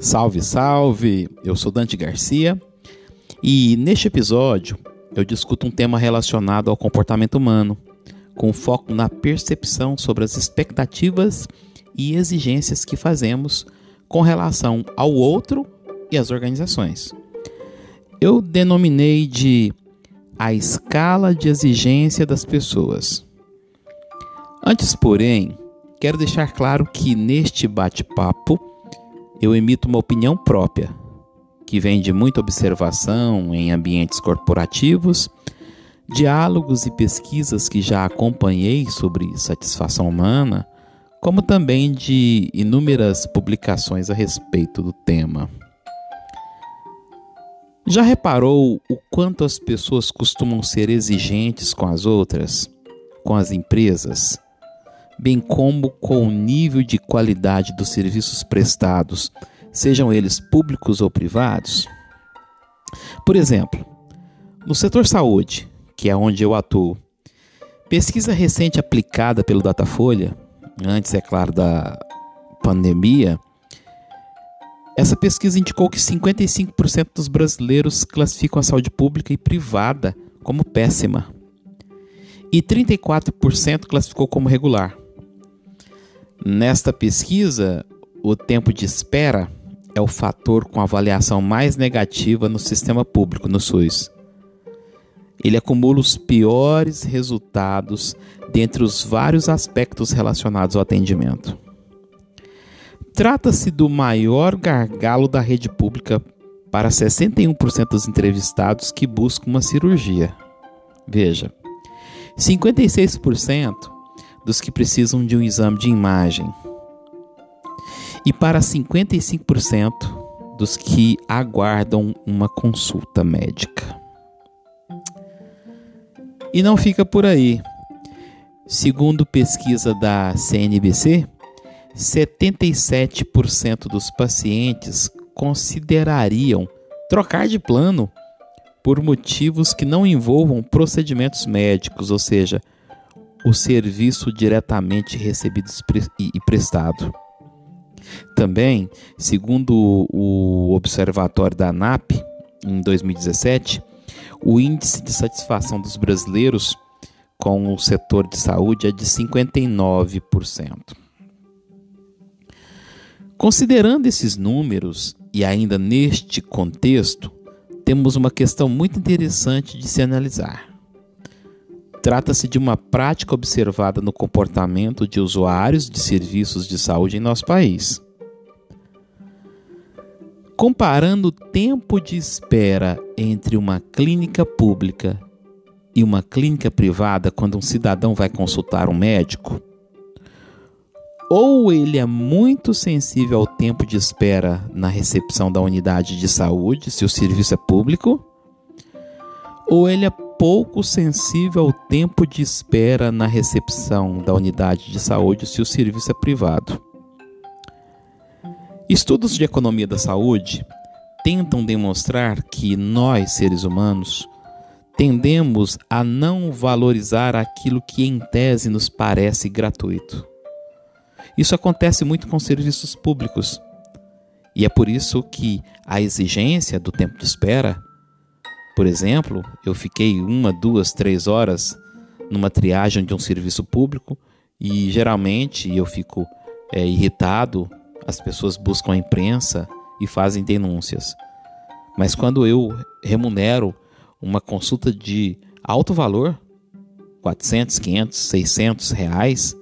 Salve, salve! Eu sou Dante Garcia e neste episódio eu discuto um tema relacionado ao comportamento humano, com foco na percepção sobre as expectativas e exigências que fazemos com relação ao outro e às organizações. Eu denominei de a escala de exigência das pessoas. Antes, porém, quero deixar claro que neste bate-papo eu emito uma opinião própria, que vem de muita observação em ambientes corporativos, diálogos e pesquisas que já acompanhei sobre satisfação humana, como também de inúmeras publicações a respeito do tema. Já reparou o quanto as pessoas costumam ser exigentes com as outras, com as empresas? Bem como com o nível de qualidade dos serviços prestados, sejam eles públicos ou privados? Por exemplo, no setor saúde, que é onde eu atuo, pesquisa recente aplicada pelo Datafolha, antes, é claro, da pandemia, essa pesquisa indicou que 55% dos brasileiros classificam a saúde pública e privada como péssima. E 34% classificou como regular. Nesta pesquisa, o tempo de espera é o fator com avaliação mais negativa no sistema público, no SUS. Ele acumula os piores resultados dentre os vários aspectos relacionados ao atendimento. Trata-se do maior gargalo da rede pública para 61% dos entrevistados que buscam uma cirurgia. Veja, 56% dos que precisam de um exame de imagem e para 55% dos que aguardam uma consulta médica. E não fica por aí. Segundo pesquisa da CNBC, 77% dos pacientes considerariam trocar de plano por motivos que não envolvam procedimentos médicos, ou seja, o serviço diretamente recebido e prestado. Também, segundo o Observatório da ANAP, em 2017, o índice de satisfação dos brasileiros com o setor de saúde é de 59%. Considerando esses números e ainda neste contexto, temos uma questão muito interessante de se analisar. Trata-se de uma prática observada no comportamento de usuários de serviços de saúde em nosso país. Comparando o tempo de espera entre uma clínica pública e uma clínica privada quando um cidadão vai consultar um médico, ou ele é muito sensível ao tempo de espera na recepção da unidade de saúde, se o serviço é público, ou ele é pouco sensível ao tempo de espera na recepção da unidade de saúde se o serviço é privado. Estudos de economia da saúde tentam demonstrar que nós, seres humanos, tendemos a não valorizar aquilo que em tese nos parece gratuito. Isso acontece muito com serviços públicos. E é por isso que a exigência do tempo de espera por exemplo, eu fiquei uma, duas, três horas numa triagem de um serviço público e geralmente eu fico é, irritado, as pessoas buscam a imprensa e fazem denúncias. Mas quando eu remunero uma consulta de alto valor, 400, 500, 600 reais,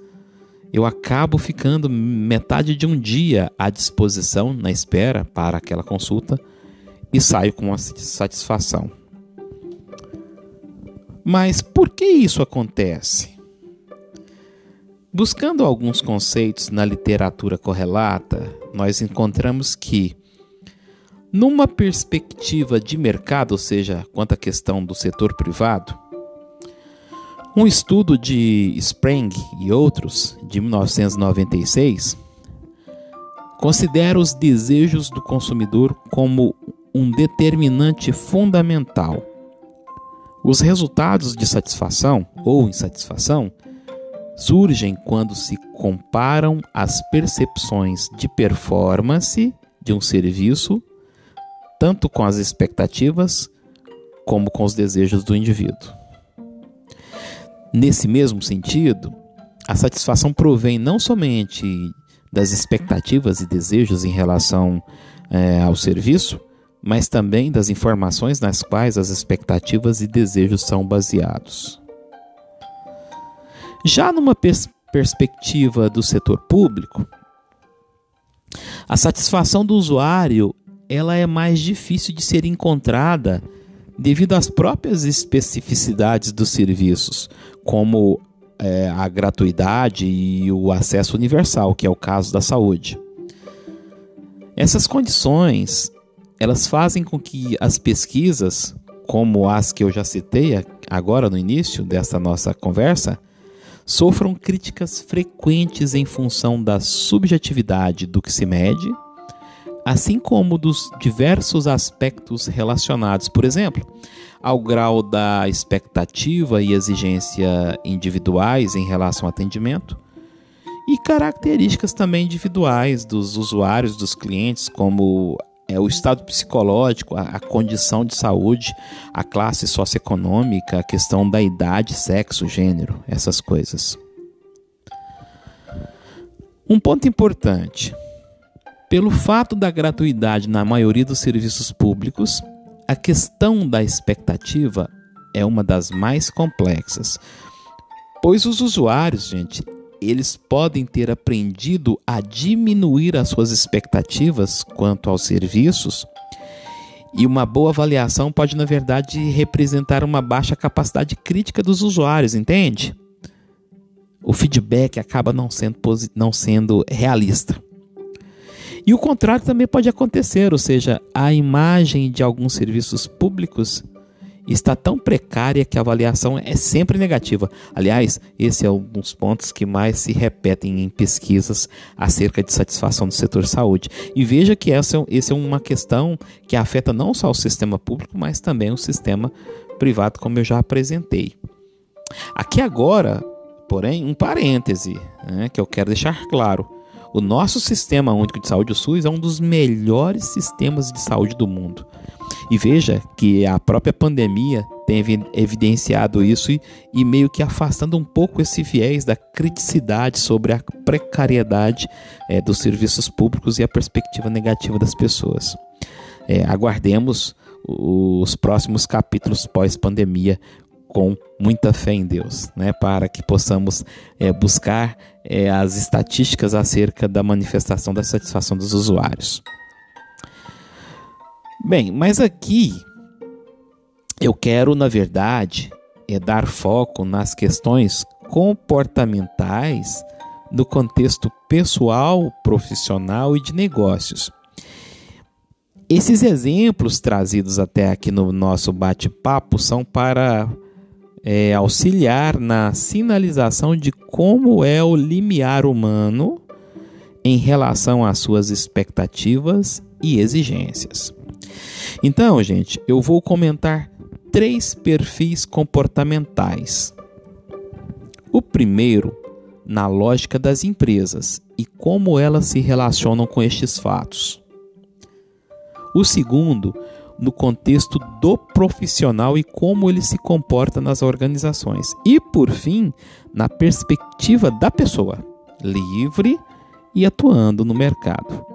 eu acabo ficando metade de um dia à disposição na espera para aquela consulta e saio com uma satisfação. Mas por que isso acontece? Buscando alguns conceitos na literatura correlata, nós encontramos que, numa perspectiva de mercado, ou seja, quanto à questão do setor privado, um estudo de Spreng e outros, de 1996, considera os desejos do consumidor como um determinante fundamental os resultados de satisfação ou insatisfação surgem quando se comparam as percepções de performance, de um serviço, tanto com as expectativas como com os desejos do indivíduo. Nesse mesmo sentido, a satisfação provém não somente das expectativas e desejos em relação é, ao serviço, mas também das informações nas quais as expectativas e desejos são baseados. Já numa pers perspectiva do setor público, a satisfação do usuário ela é mais difícil de ser encontrada devido às próprias especificidades dos serviços, como é, a gratuidade e o acesso universal, que é o caso da saúde. Essas condições elas fazem com que as pesquisas, como as que eu já citei agora no início dessa nossa conversa, sofram críticas frequentes em função da subjetividade do que se mede, assim como dos diversos aspectos relacionados, por exemplo, ao grau da expectativa e exigência individuais em relação ao atendimento, e características também individuais dos usuários, dos clientes, como é, o estado psicológico, a, a, condição de saúde, a classe socioeconômica, a questão da idade, sexo, gênero, essas coisas. Um ponto importante: pelo fato da gratuidade na maioria dos serviços públicos, a questão da expectativa é uma das mais complexas, pois os usuários, gente, eles podem ter aprendido a diminuir as suas expectativas quanto aos serviços. E uma boa avaliação pode, na verdade, representar uma baixa capacidade crítica dos usuários, entende? O feedback acaba não sendo, não sendo realista. E o contrário também pode acontecer, ou seja, a imagem de alguns serviços públicos está tão precária que a avaliação é sempre negativa. Aliás, esse é um dos pontos que mais se repetem em pesquisas acerca de satisfação do setor saúde. E veja que essa, essa é uma questão que afeta não só o sistema público, mas também o sistema privado, como eu já apresentei. Aqui agora, porém, um parêntese né, que eu quero deixar claro. O nosso sistema único de saúde, o SUS, é um dos melhores sistemas de saúde do mundo. E veja que a própria pandemia tem evidenciado isso e, e, meio que afastando um pouco esse viés da criticidade sobre a precariedade é, dos serviços públicos e a perspectiva negativa das pessoas. É, aguardemos os próximos capítulos pós-pandemia com muita fé em Deus, né, para que possamos é, buscar é, as estatísticas acerca da manifestação da satisfação dos usuários. Bem, mas aqui eu quero, na verdade, é dar foco nas questões comportamentais no contexto pessoal, profissional e de negócios. Esses exemplos trazidos até aqui no nosso bate-papo são para é, auxiliar na sinalização de como é o limiar humano em relação às suas expectativas e exigências. Então, gente, eu vou comentar três perfis comportamentais. O primeiro, na lógica das empresas e como elas se relacionam com estes fatos. O segundo, no contexto do profissional e como ele se comporta nas organizações. E, por fim, na perspectiva da pessoa, livre e atuando no mercado.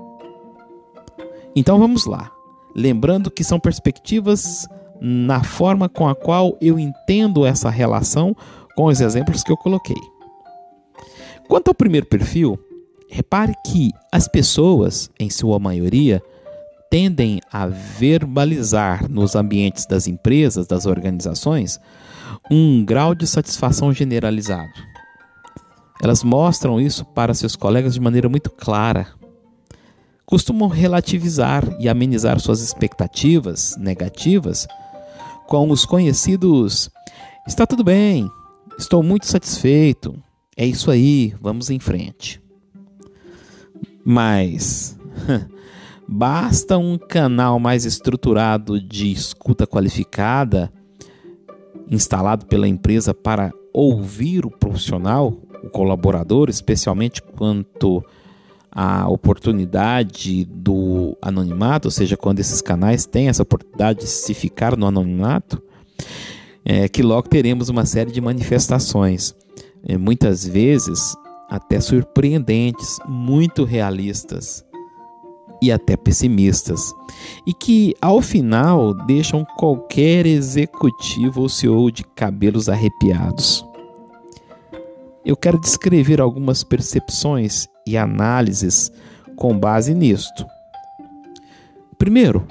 Então vamos lá. Lembrando que são perspectivas na forma com a qual eu entendo essa relação com os exemplos que eu coloquei. Quanto ao primeiro perfil, repare que as pessoas, em sua maioria, tendem a verbalizar nos ambientes das empresas, das organizações, um grau de satisfação generalizado. Elas mostram isso para seus colegas de maneira muito clara, costumam relativizar e amenizar suas expectativas negativas com os conhecidos: está tudo bem, estou muito satisfeito, é isso aí, vamos em frente. Mas basta um canal mais estruturado de escuta qualificada instalado pela empresa para ouvir o profissional, o colaborador, especialmente quanto a oportunidade do anonimato, ou seja, quando esses canais têm essa oportunidade de se ficar no anonimato, é que logo teremos uma série de manifestações, é, muitas vezes até surpreendentes, muito realistas e até pessimistas, e que ao final deixam qualquer executivo ou CEO de cabelos arrepiados. Eu quero descrever algumas percepções e análises com base nisto. Primeiro,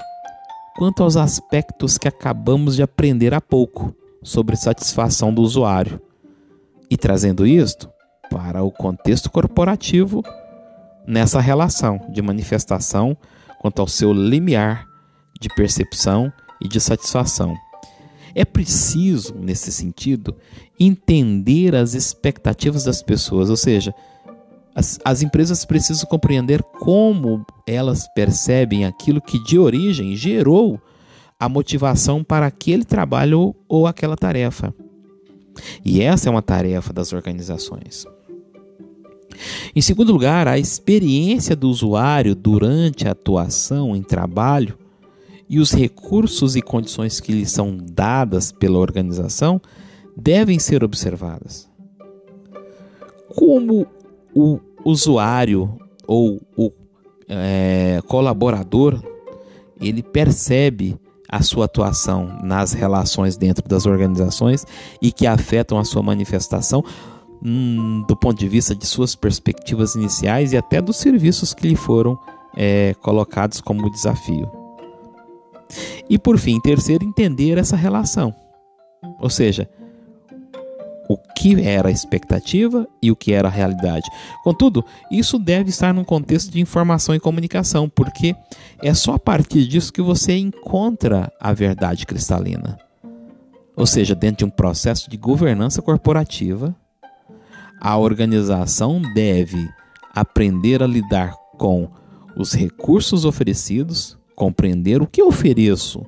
quanto aos aspectos que acabamos de aprender há pouco sobre satisfação do usuário, e trazendo isto para o contexto corporativo nessa relação de manifestação quanto ao seu limiar de percepção e de satisfação. É preciso, nesse sentido, entender as expectativas das pessoas, ou seja, as, as empresas precisam compreender como elas percebem aquilo que de origem gerou a motivação para aquele trabalho ou aquela tarefa. E essa é uma tarefa das organizações. Em segundo lugar, a experiência do usuário durante a atuação em trabalho e os recursos e condições que lhe são dadas pela organização devem ser observadas. Como o usuário ou o é, colaborador ele percebe a sua atuação nas relações dentro das organizações e que afetam a sua manifestação hum, do ponto de vista de suas perspectivas iniciais e até dos serviços que lhe foram é, colocados como desafio. E por fim, terceiro, entender essa relação. Ou seja, o que era a expectativa e o que era a realidade. Contudo, isso deve estar num contexto de informação e comunicação, porque é só a partir disso que você encontra a verdade cristalina. Ou seja, dentro de um processo de governança corporativa, a organização deve aprender a lidar com os recursos oferecidos, compreender o que ofereço,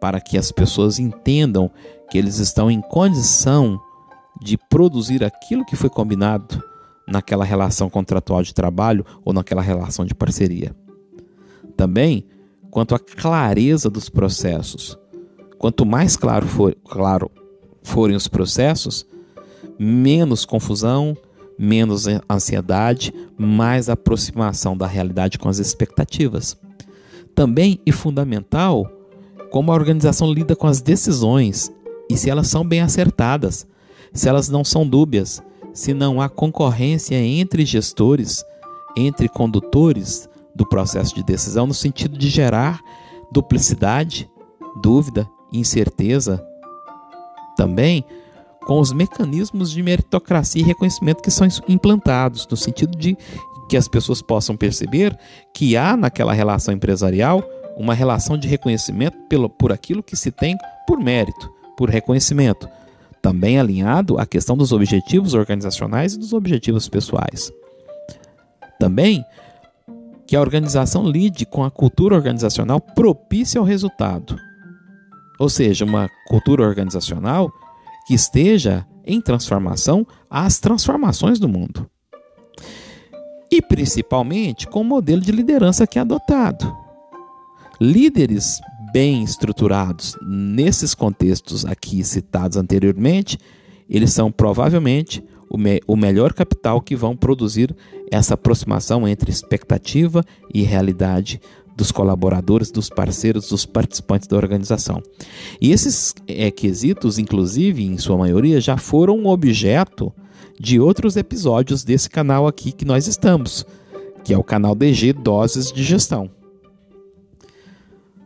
para que as pessoas entendam que eles estão em condição de produzir aquilo que foi combinado naquela relação contratual de trabalho ou naquela relação de parceria. Também, quanto à clareza dos processos, quanto mais claro, for, claro forem os processos, menos confusão, menos ansiedade, mais aproximação da realidade com as expectativas. Também e fundamental, como a organização lida com as decisões e se elas são bem acertadas, se elas não são dúbias, se não há concorrência entre gestores, entre condutores do processo de decisão, no sentido de gerar duplicidade, dúvida, incerteza. Também com os mecanismos de meritocracia e reconhecimento que são implantados, no sentido de que as pessoas possam perceber que há naquela relação empresarial uma relação de reconhecimento pelo, por aquilo que se tem por mérito, por reconhecimento também alinhado à questão dos objetivos organizacionais e dos objetivos pessoais. Também que a organização lide com a cultura organizacional propícia ao resultado, ou seja, uma cultura organizacional que esteja em transformação às transformações do mundo. E principalmente com o modelo de liderança que é adotado. Líderes bem estruturados nesses contextos aqui citados anteriormente, eles são provavelmente o, me o melhor capital que vão produzir essa aproximação entre expectativa e realidade dos colaboradores, dos parceiros, dos participantes da organização. E esses é, quesitos, inclusive, em sua maioria, já foram objeto de outros episódios desse canal aqui que nós estamos, que é o canal DG Doses de Gestão.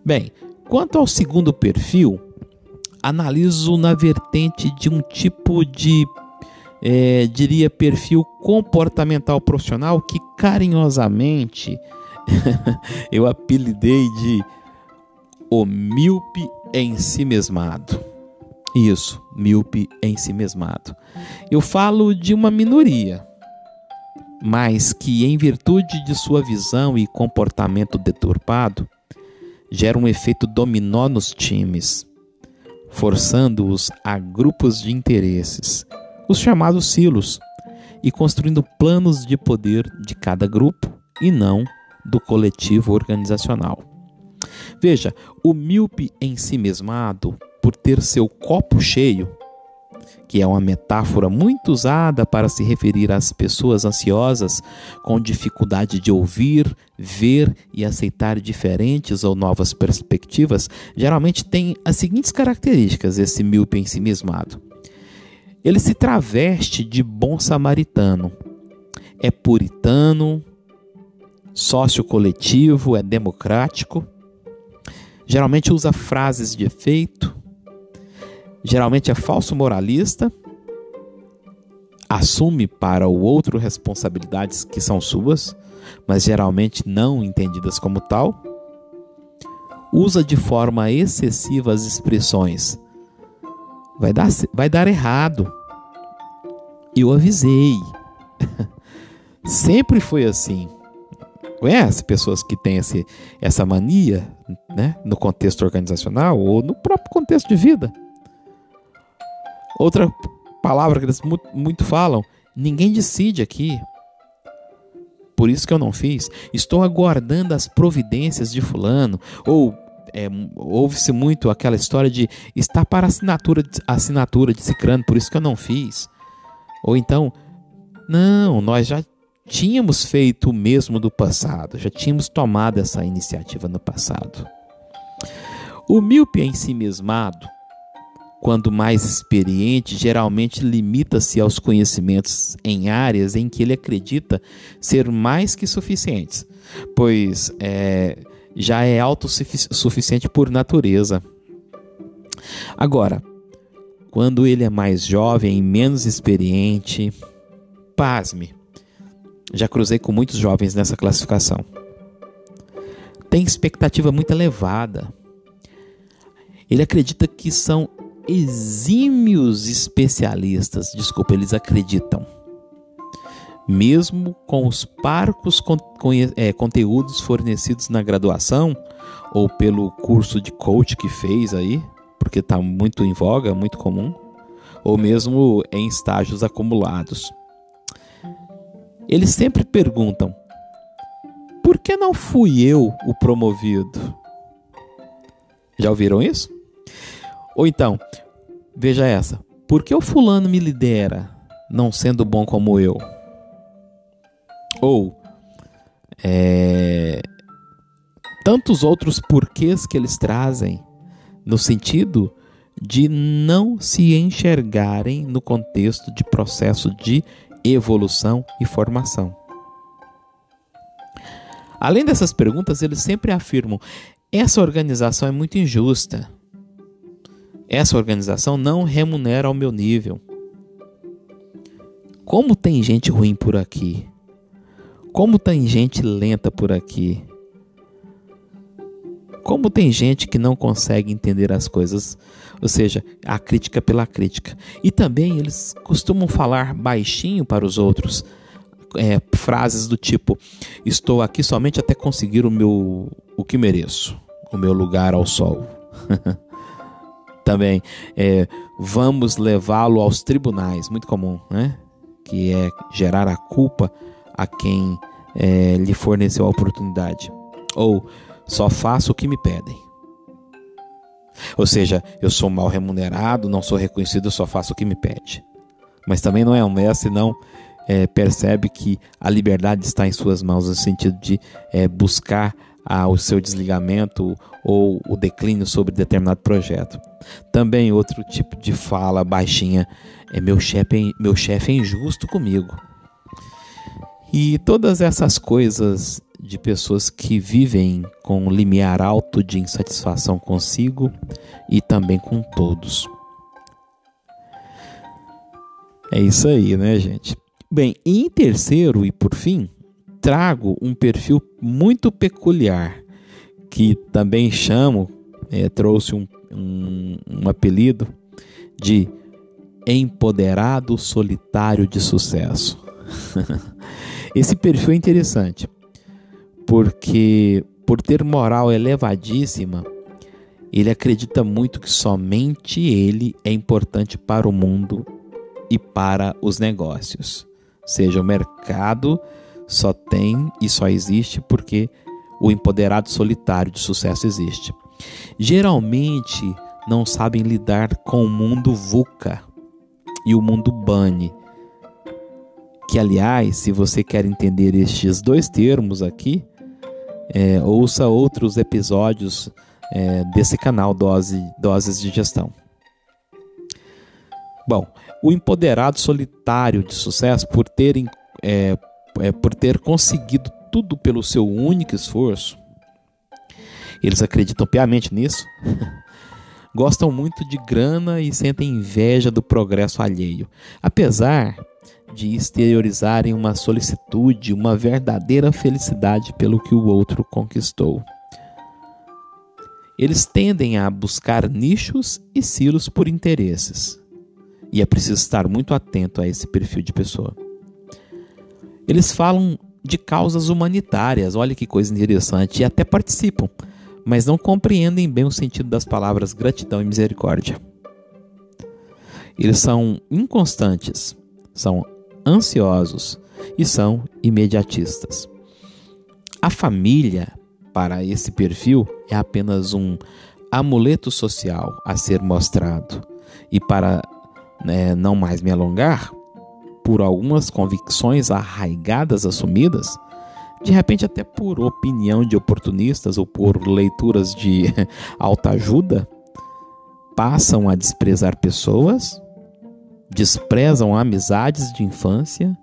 Bem, Quanto ao segundo perfil, analiso na vertente de um tipo de, é, diria, perfil comportamental profissional que carinhosamente eu apelidei de o míope em si mesmado. Isso, míope em si mesmado. Eu falo de uma minoria, mas que, em virtude de sua visão e comportamento deturpado, gera um efeito dominó nos times, forçando-os a grupos de interesses, os chamados silos, e construindo planos de poder de cada grupo e não do coletivo organizacional. Veja, o míope em si mesmado, por ter seu copo cheio, que é uma metáfora muito usada para se referir às pessoas ansiosas com dificuldade de ouvir, ver e aceitar diferentes ou novas perspectivas, geralmente tem as seguintes características esse míope ensimismado. Ele se traveste de bom samaritano, é puritano, sócio coletivo, é democrático, geralmente usa frases de efeito, geralmente é falso moralista, assume para o outro responsabilidades que são suas, mas geralmente não entendidas como tal, usa de forma excessiva as expressões vai dar, vai dar errado. Eu avisei. Sempre foi assim. Conhece pessoas que têm esse, essa mania né, no contexto organizacional ou no próprio contexto de vida? Outra palavra que eles muito, falam: ninguém decide aqui. Por isso que eu não fiz. Estou aguardando as providências de Fulano. Ou é, ouve-se muito aquela história de estar para assinatura, assinatura de Cicrano, por isso que eu não fiz. Ou então, não, nós já tínhamos feito o mesmo do passado, já tínhamos tomado essa iniciativa no passado. O míope em si mesmado quando mais experiente, geralmente limita-se aos conhecimentos em áreas em que ele acredita ser mais que suficientes, pois é, já é autossuficiente por natureza. Agora, quando ele é mais jovem e menos experiente, pasme, já cruzei com muitos jovens nessa classificação. Tem expectativa muito elevada. Ele acredita que são exímios especialistas, desculpa, eles acreditam. Mesmo com os parcos con é, conteúdos fornecidos na graduação ou pelo curso de coach que fez aí, porque está muito em voga, muito comum, ou mesmo em estágios acumulados. Eles sempre perguntam: por que não fui eu o promovido? Já ouviram isso? Ou então, veja essa: por que o fulano me lidera, não sendo bom como eu? Ou, é, tantos outros porquês que eles trazem, no sentido de não se enxergarem no contexto de processo de evolução e formação. Além dessas perguntas, eles sempre afirmam: essa organização é muito injusta. Essa organização não remunera ao meu nível. Como tem gente ruim por aqui? Como tem gente lenta por aqui? Como tem gente que não consegue entender as coisas, ou seja, a crítica pela crítica. E também eles costumam falar baixinho para os outros, é, frases do tipo: Estou aqui somente até conseguir o meu o que mereço, o meu lugar ao sol. também é, vamos levá-lo aos tribunais, muito comum, né? Que é gerar a culpa a quem é, lhe forneceu a oportunidade. Ou só faço o que me pedem. Ou seja, eu sou mal remunerado, não sou reconhecido, eu só faço o que me pede. Mas também não é honesto, não é, percebe que a liberdade está em suas mãos, no sentido de é, buscar ah, o seu desligamento ou o declínio sobre determinado projeto. Também outro tipo de fala baixinha é meu chefe meu chefe é injusto comigo. E todas essas coisas de pessoas que vivem com um limiar alto de insatisfação consigo e também com todos. É isso aí, né, gente? Bem, em terceiro e por fim, trago um perfil muito peculiar, que também chamo, é, trouxe um, um, um apelido de empoderado solitário de sucesso. Esse perfil é interessante, porque por ter moral elevadíssima, ele acredita muito que somente ele é importante para o mundo e para os negócios, seja o mercado só tem e só existe porque o empoderado solitário de sucesso existe. Geralmente não sabem lidar com o mundo VUCA e o mundo BANI. Que, aliás, se você quer entender estes dois termos aqui, é, ouça outros episódios é, desse canal Dose, Doses de Gestão. Bom, o empoderado solitário de sucesso, por, terem, é, é, por ter conseguido tudo pelo seu único esforço, eles acreditam piamente nisso, gostam muito de grana e sentem inveja do progresso alheio, apesar de exteriorizarem uma solicitude, uma verdadeira felicidade pelo que o outro conquistou. Eles tendem a buscar nichos e silos por interesses. E é preciso estar muito atento a esse perfil de pessoa. Eles falam de causas humanitárias, olha que coisa interessante, e até participam, mas não compreendem bem o sentido das palavras gratidão e misericórdia. Eles são inconstantes, são ansiosos e são imediatistas. A família, para esse perfil, é apenas um amuleto social a ser mostrado. E para né, não mais me alongar, por algumas convicções arraigadas assumidas, de repente até por opinião de oportunistas ou por leituras de alta ajuda, passam a desprezar pessoas, desprezam amizades de infância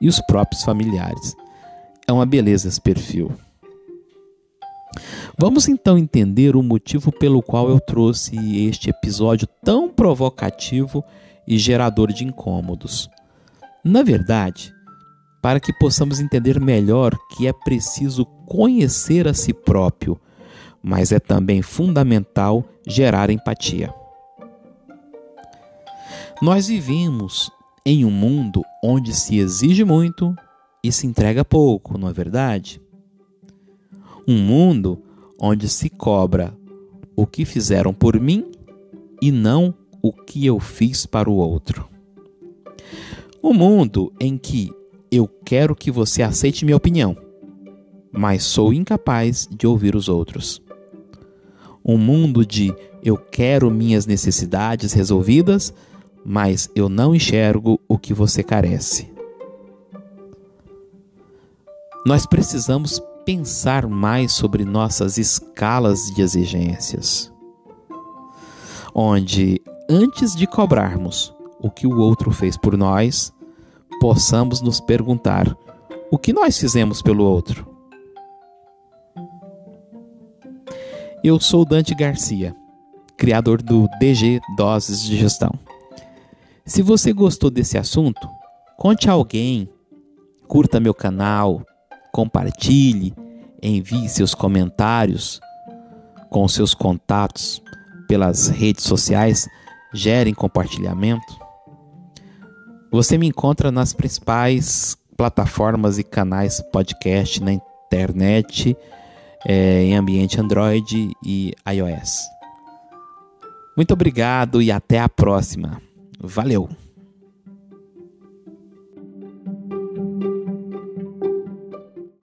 e os próprios familiares. É uma beleza esse perfil. Vamos então entender o motivo pelo qual eu trouxe este episódio tão provocativo e gerador de incômodos. Na verdade, para que possamos entender melhor que é preciso conhecer a si próprio, mas é também fundamental gerar empatia. Nós vivemos em um mundo onde se exige muito e se entrega pouco, não é verdade? Um mundo onde se cobra o que fizeram por mim e não o que eu fiz para o outro. Um mundo em que eu quero que você aceite minha opinião, mas sou incapaz de ouvir os outros. Um mundo de eu quero minhas necessidades resolvidas, mas eu não enxergo o que você carece. Nós precisamos pensar mais sobre nossas escalas de exigências, onde antes de cobrarmos o que o outro fez por nós, possamos nos perguntar o que nós fizemos pelo outro. Eu sou Dante Garcia, criador do DG Doses de Gestão. Se você gostou desse assunto, conte a alguém, curta meu canal, compartilhe, envie seus comentários com seus contatos pelas redes sociais, gerem compartilhamento. Você me encontra nas principais plataformas e canais podcast na internet, é, em ambiente Android e iOS. Muito obrigado e até a próxima. Valeu!